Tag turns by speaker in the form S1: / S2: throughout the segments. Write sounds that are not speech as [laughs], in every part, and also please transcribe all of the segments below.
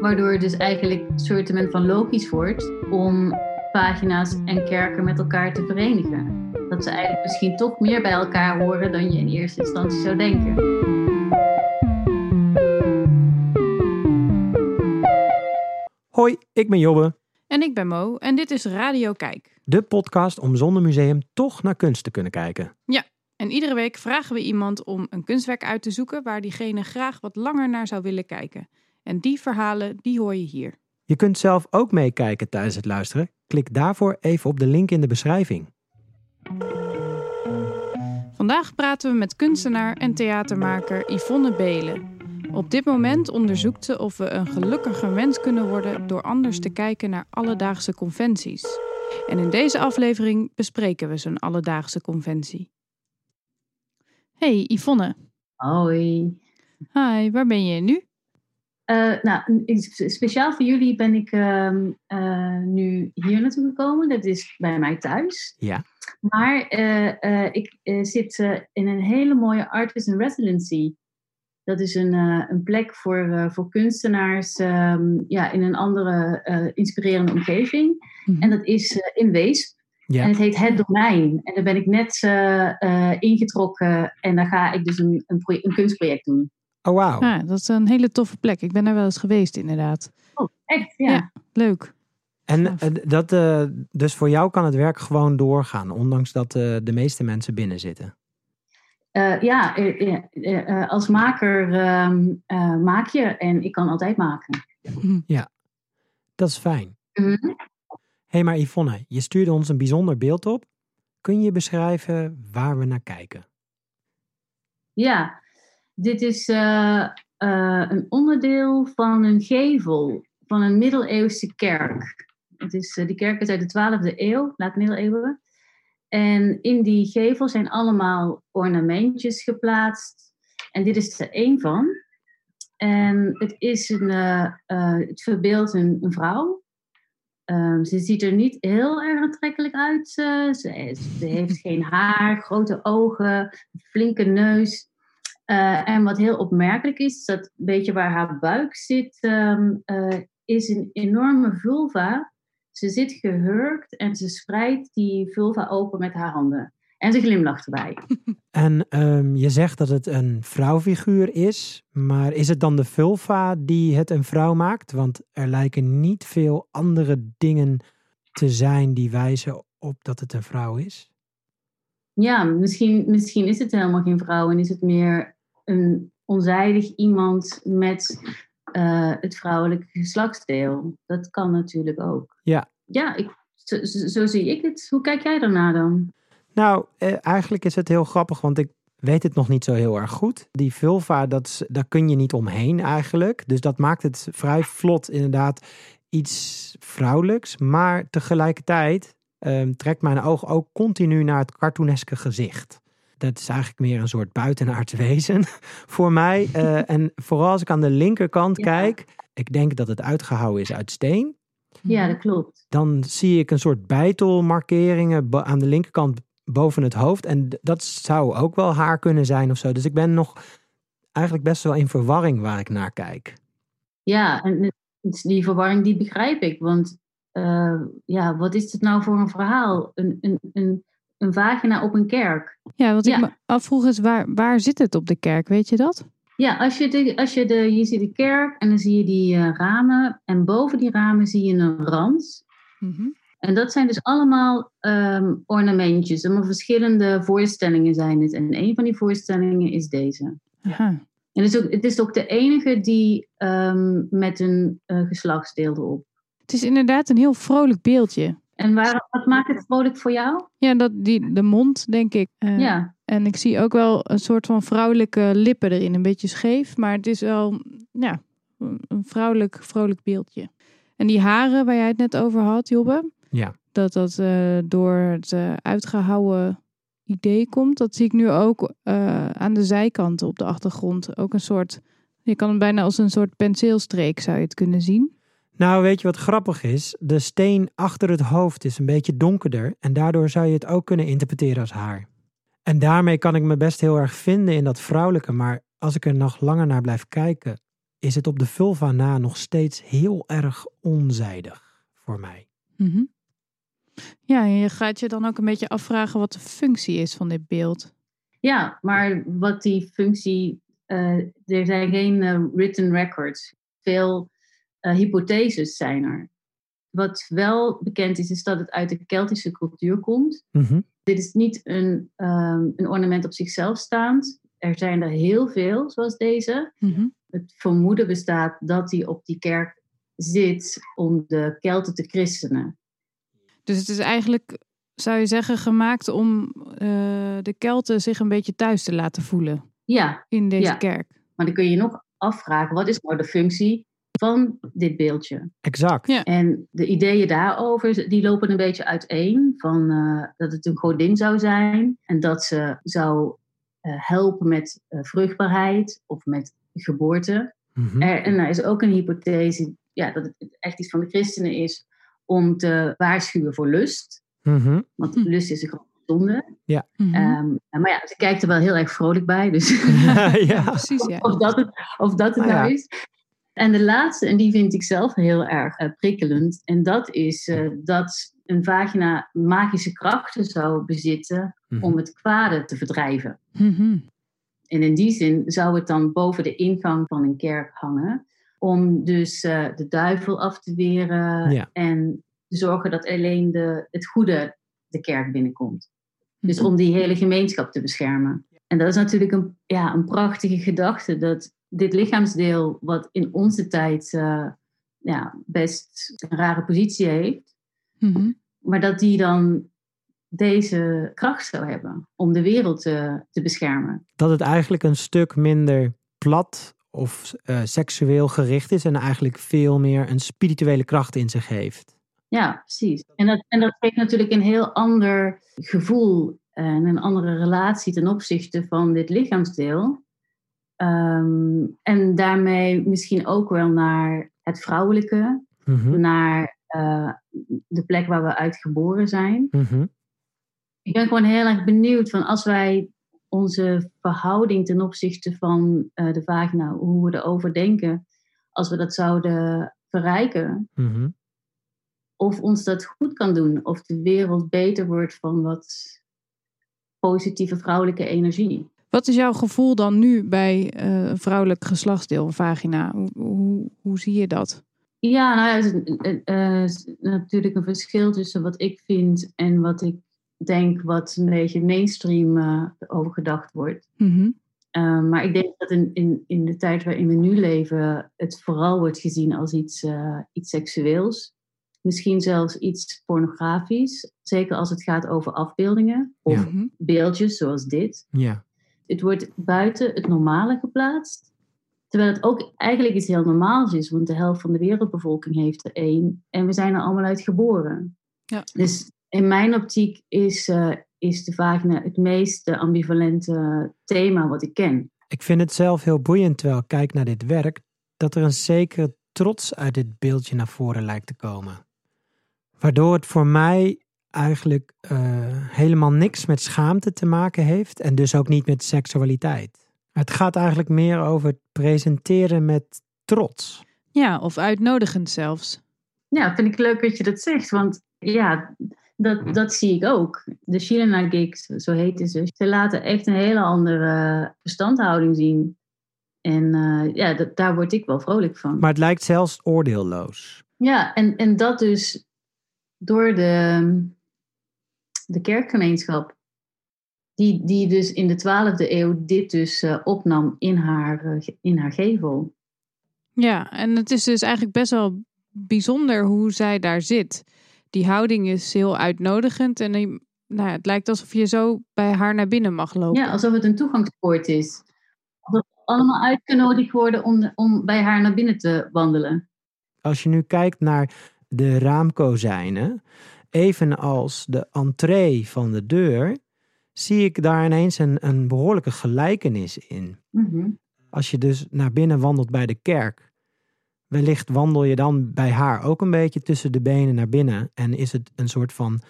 S1: Waardoor het dus eigenlijk een soort van logisch wordt om pagina's en kerken met elkaar te verenigen. Dat ze eigenlijk misschien toch meer bij elkaar horen dan je in eerste instantie zou denken.
S2: Hoi, ik ben Jobbe.
S3: En ik ben Mo en dit is Radio Kijk.
S2: De podcast om zonder museum toch naar kunst te kunnen kijken.
S3: Ja, en iedere week vragen we iemand om een kunstwerk uit te zoeken waar diegene graag wat langer naar zou willen kijken. En die verhalen, die hoor je hier.
S2: Je kunt zelf ook meekijken tijdens het luisteren. Klik daarvoor even op de link in de beschrijving.
S3: Vandaag praten we met kunstenaar en theatermaker Yvonne Belen. Op dit moment onderzoekt ze of we een gelukkiger mens kunnen worden door anders te kijken naar alledaagse conventies. En in deze aflevering bespreken we zo'n alledaagse conventie. Hey Yvonne.
S1: Hoi.
S3: Hi, waar ben je nu?
S1: Uh, nou, speciaal voor jullie ben ik uh, uh, nu hier naartoe gekomen. Dat is bij mij thuis.
S2: Ja.
S1: Maar eh, ik zit in een hele mooie Artist in Residency. Dat is een, een plek voor, voor kunstenaars um, ja, in een andere inspirerende omgeving. Mm-hmm. En dat is in Weesp. Ja. En het heet Het Domein. En daar ben ik net ingetrokken. En daar ga ik dus een, een, een kunstproject doen.
S2: Oh, wauw.
S3: Ja, dat is een hele toffe plek. Ik ben daar wel eens geweest, inderdaad.
S1: Oh, echt? Ja. ja
S3: leuk.
S2: En dat, uh, dus voor jou kan het werk gewoon doorgaan, ondanks dat uh, de meeste mensen binnen zitten?
S1: Uh, ja, als maker um, maak je en ik kan altijd maken.
S2: Ja, dat is fijn. Mm -hmm. hey, maar Yvonne, je stuurde ons een bijzonder beeld op. Kun je beschrijven waar we naar kijken?
S1: Ja, dit is uh, uh, een onderdeel van een gevel van een middeleeuwse kerk. Het is, uh, die kerk is uit de 12e eeuw, laat middeleeuwen. En in die gevel zijn allemaal ornamentjes geplaatst. En dit is er één van. En het, is een, het verbeeldt een, vrouw. Um, ze ziet er niet heel erg aantrekkelijk uit. Ze, ze heeft geen haar, grote ogen, flinke neus. Uh, en wat heel opmerkelijk is, dat een beetje waar haar buik zit, um, uh, is een enorme vulva. Ze zit gehurkt en ze spreidt die vulva open met haar handen. En ze glimlacht erbij. [laughs]
S2: En um, je zegt dat het een vrouwfiguur is, maar is het dan de vulva die het een vrouw maakt? Want er lijken niet veel andere dingen te zijn die wijzen op dat het een vrouw is.
S1: Ja, misschien, misschien is het helemaal geen vrouw en is het meer een onzijdig iemand met uh, het vrouwelijke geslachtsdeel. Dat kan natuurlijk ook.
S2: Ja.
S1: Ja, ik, zo, zo, zie ik het. Hoe kijk jij daarna dan?
S2: Nou, eh, eigenlijk is het heel grappig, want ik weet het nog niet zo heel erg goed. Die vulva, dat, daar kun je niet omheen eigenlijk. Dus dat maakt het vrij vlot inderdaad iets vrouwelijks. Maar tegelijkertijd um, trekt mijn oog ook continu naar het cartooneske gezicht dat is eigenlijk meer een soort buitenaards wezen [laughs] voor mij. Uh, [laughs] en vooral als ik aan de linkerkant kijk, ik denk dat het uitgehouwen is uit steen.
S1: Ja, dat klopt.
S2: Dan zie ik een soort bijtelmarkeringen aan de linkerkant boven het hoofd. En dat zou ook wel haar kunnen zijn of zo. Dus ik ben nog eigenlijk best wel in verwarring waar ik naar kijk.
S1: Ja, en die verwarring die begrijp ik. Want uh, ja, wat is het nou voor een verhaal? Een, een, een een vagina op een kerk.
S3: Ja, wat ik me afvroeg is, waar, waar zit het op de kerk? Weet je dat?
S1: Ja, als je, de, als je de, je ziet de kerk en dan zie je die uh, ramen. En boven die ramen zie je een rand. Mm En dat zijn dus allemaal um, ornamentjes. Allemaal verschillende voorstellingen zijn het. En een van die voorstellingen is deze. Aha. En het is ook, het is ook de enige die um, met een uh, geslachtsdeel erop.
S3: Het is inderdaad een heel vrolijk beeldje.
S1: En waar, wat maakt het vrolijk voor jou?
S3: Ja, dat, die, de mond, denk ik. Uh, ja. En ik zie ook wel een soort van vrouwelijke lippen erin. Een beetje scheef, maar het is wel ja, een vrouwelijk, vrolijk beeldje. En die haren waar jij het net over had, Jobbe.
S2: Ja.
S3: Dat dat uh, door het uh, uitgehouwen idee komt. Dat zie ik nu ook aan de zijkanten op de achtergrond. Ook een soort, je kan het bijna als een soort penseelstreek zou je het kunnen zien.
S2: Nou, weet je wat grappig is? De steen achter het hoofd is een beetje donkerder en daardoor zou je het ook kunnen interpreteren als haar. En daarmee kan ik me best heel erg vinden in dat vrouwelijke, maar als ik er nog langer naar blijf kijken, is het op de vulva na nog steeds heel erg onzijdig voor mij.
S3: Mhm. Ja, en je gaat je dan ook een beetje afvragen wat de functie is van dit beeld.
S1: Ja, maar wat die functie. eh, er zijn geen eh, written records. Veel eh, hypotheses zijn er. Wat wel bekend is, is dat het uit de Keltische cultuur komt.
S2: Mhm.
S1: Dit is niet een, ehm, een ornament op zichzelf staand. Er zijn er heel veel, zoals deze.
S3: Mhm.
S1: Het vermoeden bestaat dat hij op die kerk zit om de Kelten te christenen.
S3: Dus het is eigenlijk, zou je zeggen, gemaakt om eh, de Kelten zich een beetje thuis te laten voelen
S1: Ja,
S3: in deze
S1: Ja.
S3: kerk.
S1: maar dan kun je je nog afvragen, wat is nou de functie van dit beeldje?
S2: Exact.
S3: Ja.
S1: En de ideeën daarover, die lopen een beetje uiteen. Van, eh, dat het een godin zou zijn en dat ze zou eh, helpen met eh, vruchtbaarheid of met geboorte.
S2: Mhm.
S1: Er, en er is ook een hypothese ja, dat het echt iets van de christenen is om te waarschuwen voor lust.
S2: Mhm.
S1: Want
S3: Hm.
S1: lust is een grote zonde.
S3: Mhm.
S1: Ehm, maar ja, ze kijkt er wel heel erg vrolijk bij. Dus [laughs]
S3: ja,
S2: ja.
S3: precies. Ja. [laughs]
S1: of dat het, of dat het
S2: Ah,
S1: nou
S2: ja.
S1: is. En de laatste, en die vind ik zelf heel erg eh, prikkelend. En dat is eh, dat een vagina magische krachten zou bezitten
S2: Mhm.
S1: om het kwade te verdrijven.
S3: Mhm.
S1: En in die zin zou het dan boven de ingang van een kerk hangen. Om dus eh, de duivel af te weren
S2: Ja.
S1: en te zorgen dat alleen de, het goede de kerk binnenkomt. Dus
S3: Mhm.
S1: om die hele gemeenschap te beschermen. En dat is natuurlijk een, ja, een prachtige gedachte. Dat dit lichaamsdeel, wat in onze tijd eh, ja, best een rare positie heeft.
S3: Mhm.
S1: Maar dat die dan deze kracht zou hebben om de wereld te, te beschermen.
S2: Dat het eigenlijk een stuk minder plat of eh, seksueel gericht is en eigenlijk veel meer een spirituele kracht in zich heeft.
S1: Ja, precies. En dat, en dat geeft natuurlijk een heel ander gevoel en een andere relatie ten opzichte van dit lichaamsdeel. Ehm, en daarmee misschien ook wel naar het vrouwelijke,
S2: Mhm.
S1: naar eh, de plek waar we uit geboren zijn.
S2: Mhm.
S1: Ik ben gewoon heel erg benieuwd van als wij onze verhouding ten opzichte van eh, de vagina, hoe we erover denken, als we dat zouden verrijken,
S2: Mhm.
S1: of ons dat goed kan doen, of de wereld beter wordt van wat positieve vrouwelijke energie.
S3: Wat is jouw gevoel dan nu bij eh, een vrouwelijk geslachtsdeel, een vagina? Hoe, hoe, hoe zie je dat?
S1: Ja, nou ja, er is eh, is natuurlijk een verschil tussen wat ik vind en wat ik denk wat een beetje mainstream eh, over gedacht wordt.
S3: Mhm.
S1: Eh, maar ik denk dat in, in, in de tijd waarin we nu leven, het vooral wordt gezien als iets, eh, iets seksueels. Misschien zelfs iets pornografisch. Zeker als het gaat over afbeeldingen of
S2: Ja.
S3: Mhm.
S1: beeldjes zoals dit.
S2: Ja.
S1: Het wordt buiten het normale geplaatst. Terwijl het ook eigenlijk iets heel normaals is, want de helft van de wereldbevolking heeft er één. En we zijn er allemaal uit geboren.
S3: Ja.
S1: Dus in mijn optiek is, eh, is de vagina het meest eh, ambivalente thema wat ik ken.
S2: Ik vind het zelf heel boeiend terwijl ik kijk naar dit werk, dat er een zekere trots uit dit beeldje naar voren lijkt te komen. Waardoor het voor mij eigenlijk eh, helemaal niks met schaamte te maken heeft en dus ook niet met seksualiteit. Het gaat eigenlijk meer over het presenteren met trots.
S3: Ja, of uitnodigend zelfs.
S1: Ja, vind ik leuk dat je dat zegt, want ja, dat, dat zie ik ook. De Chilena Gigs, zo heet ze, ze laten echt een hele andere verstandhouding zien. En eh, ja, dat, daar word ik wel vrolijk van.
S2: Maar het lijkt zelfs oordeelloos.
S1: Ja, en, en dat dus door de, de kerkgemeenschap, die, die dus in de 12e eeuw dit dus eh, opnam in haar, eh, in haar gevel.
S3: Ja, en het is dus eigenlijk best wel bijzonder hoe zij daar zit. Die houding is heel uitnodigend en die- nou ja, het lijkt alsof je zo bij haar naar binnen mag lopen.
S1: Ja, alsof het een toegangspoort is. Dat we allemaal uitgenodigd worden om, om bij haar naar binnen te wandelen.
S2: Als je nu kijkt naar de raamkozijnen, evenals de entree van de deur, zie ik daar ineens een, een behoorlijke gelijkenis in.
S1: Mhm.
S2: Als je dus naar binnen wandelt bij de kerk, wellicht wandel je dan bij haar ook een beetje tussen de benen naar binnen en is het een soort van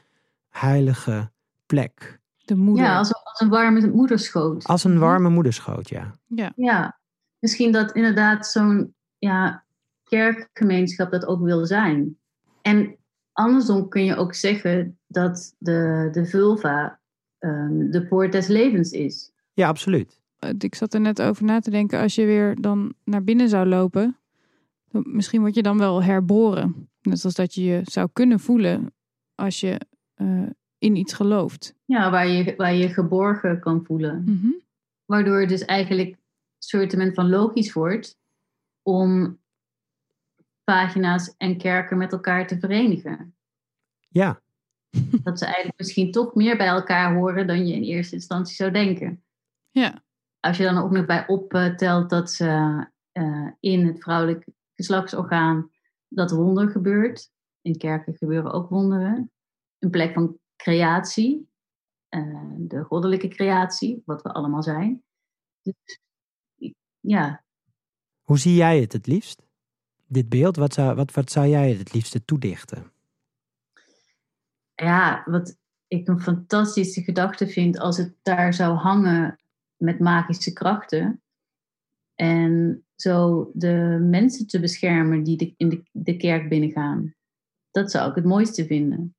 S2: heilige plek.
S3: De moeder.
S1: Ja, als, als een warme moederschoot.
S2: Als een warme moederschoot, ja.
S3: Ja.
S1: Ja, misschien dat inderdaad zo'n ja, kerkgemeenschap dat ook wil zijn. En andersom kun je ook zeggen dat de, de vulva ehm, de poort des levens is.
S2: Ja, absoluut.
S3: Eh, Ik zat er net over na te denken, als je weer dan naar binnen zou lopen, dan- misschien word je dan wel herboren. Net als dat je je zou kunnen voelen als je eh, in iets gelooft.
S1: Ja, waar je waar je geborgen kan voelen.
S3: Mhm.
S1: Waardoor het dus eigenlijk een soortement van logisch wordt om pagina's en kerken met elkaar te verenigen.
S2: Ja, [laughs]
S1: Dat ze eigenlijk misschien toch meer bij elkaar horen dan je in eerste instantie zou denken.
S3: Ja,
S1: Als je dan ook nog bij optelt dat ze eh, in het vrouwelijk geslachtsorgaan dat wonder gebeurt. In kerken gebeuren ook wonderen. Een plek van creatie. eh, de goddelijke creatie, wat we allemaal zijn. Dus, ja,
S2: hoe zie jij het het liefst? Dit beeld, wat zou, wat, wat zou jij het liefste toedichten?
S1: ja, wat ik een fantastische gedachte vind als het daar zou hangen met magische krachten. En zo de mensen te beschermen die de, in de, de kerk binnengaan. Dat zou ik het mooiste vinden.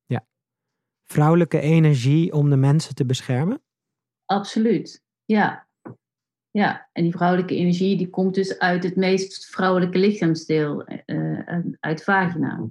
S2: Vrouwelijke energie om de mensen te beschermen?
S1: Absoluut. Ja. Ja, en die vrouwelijke energie die komt dus uit het meest vrouwelijke lichaamsdeel, eh, eh, uit vagina.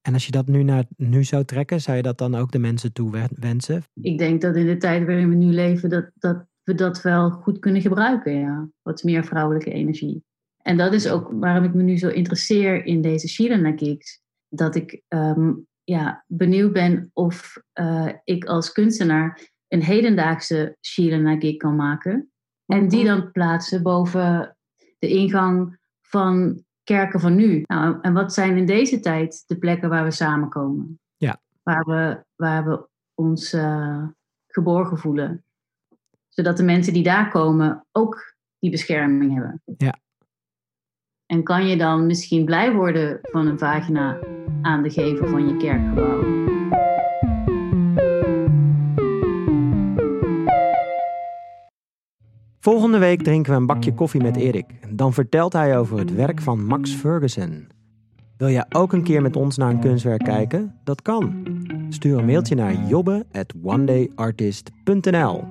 S2: En als je dat nu naar nu zou trekken, zou je dat dan ook de mensen toe wensen?
S1: ik denk dat in de tijd waarin we nu leven, dat, dat we dat wel goed kunnen gebruiken. Ja. Wat meer vrouwelijke energie. En dat is ook waarom ik me nu zo interesseer in deze Shilana Gigs. Dat ik ehm, ja, benieuwd ben of eh, ik als kunstenaar een hedendaagse Shilana Gig kan maken. En die dan plaatsen boven de ingang van kerken van nu. Nou, en wat zijn in deze tijd de plekken waar we samenkomen?
S2: Ja.
S1: Waar we, waar we ons eh, geborgen voelen. Zodat de mensen die daar komen ook die bescherming hebben.
S2: Ja.
S1: En kan je dan misschien blij worden van een vagina aan de gevel van je kerkgebouw?
S2: Volgende week drinken we een bakje koffie met Erik. Dan vertelt hij over het werk van Max Ferguson. Wil jij ook een keer met ons naar een kunstwerk kijken? Dat kan. Stuur een mailtje naar jobbe@onedayartist.nl.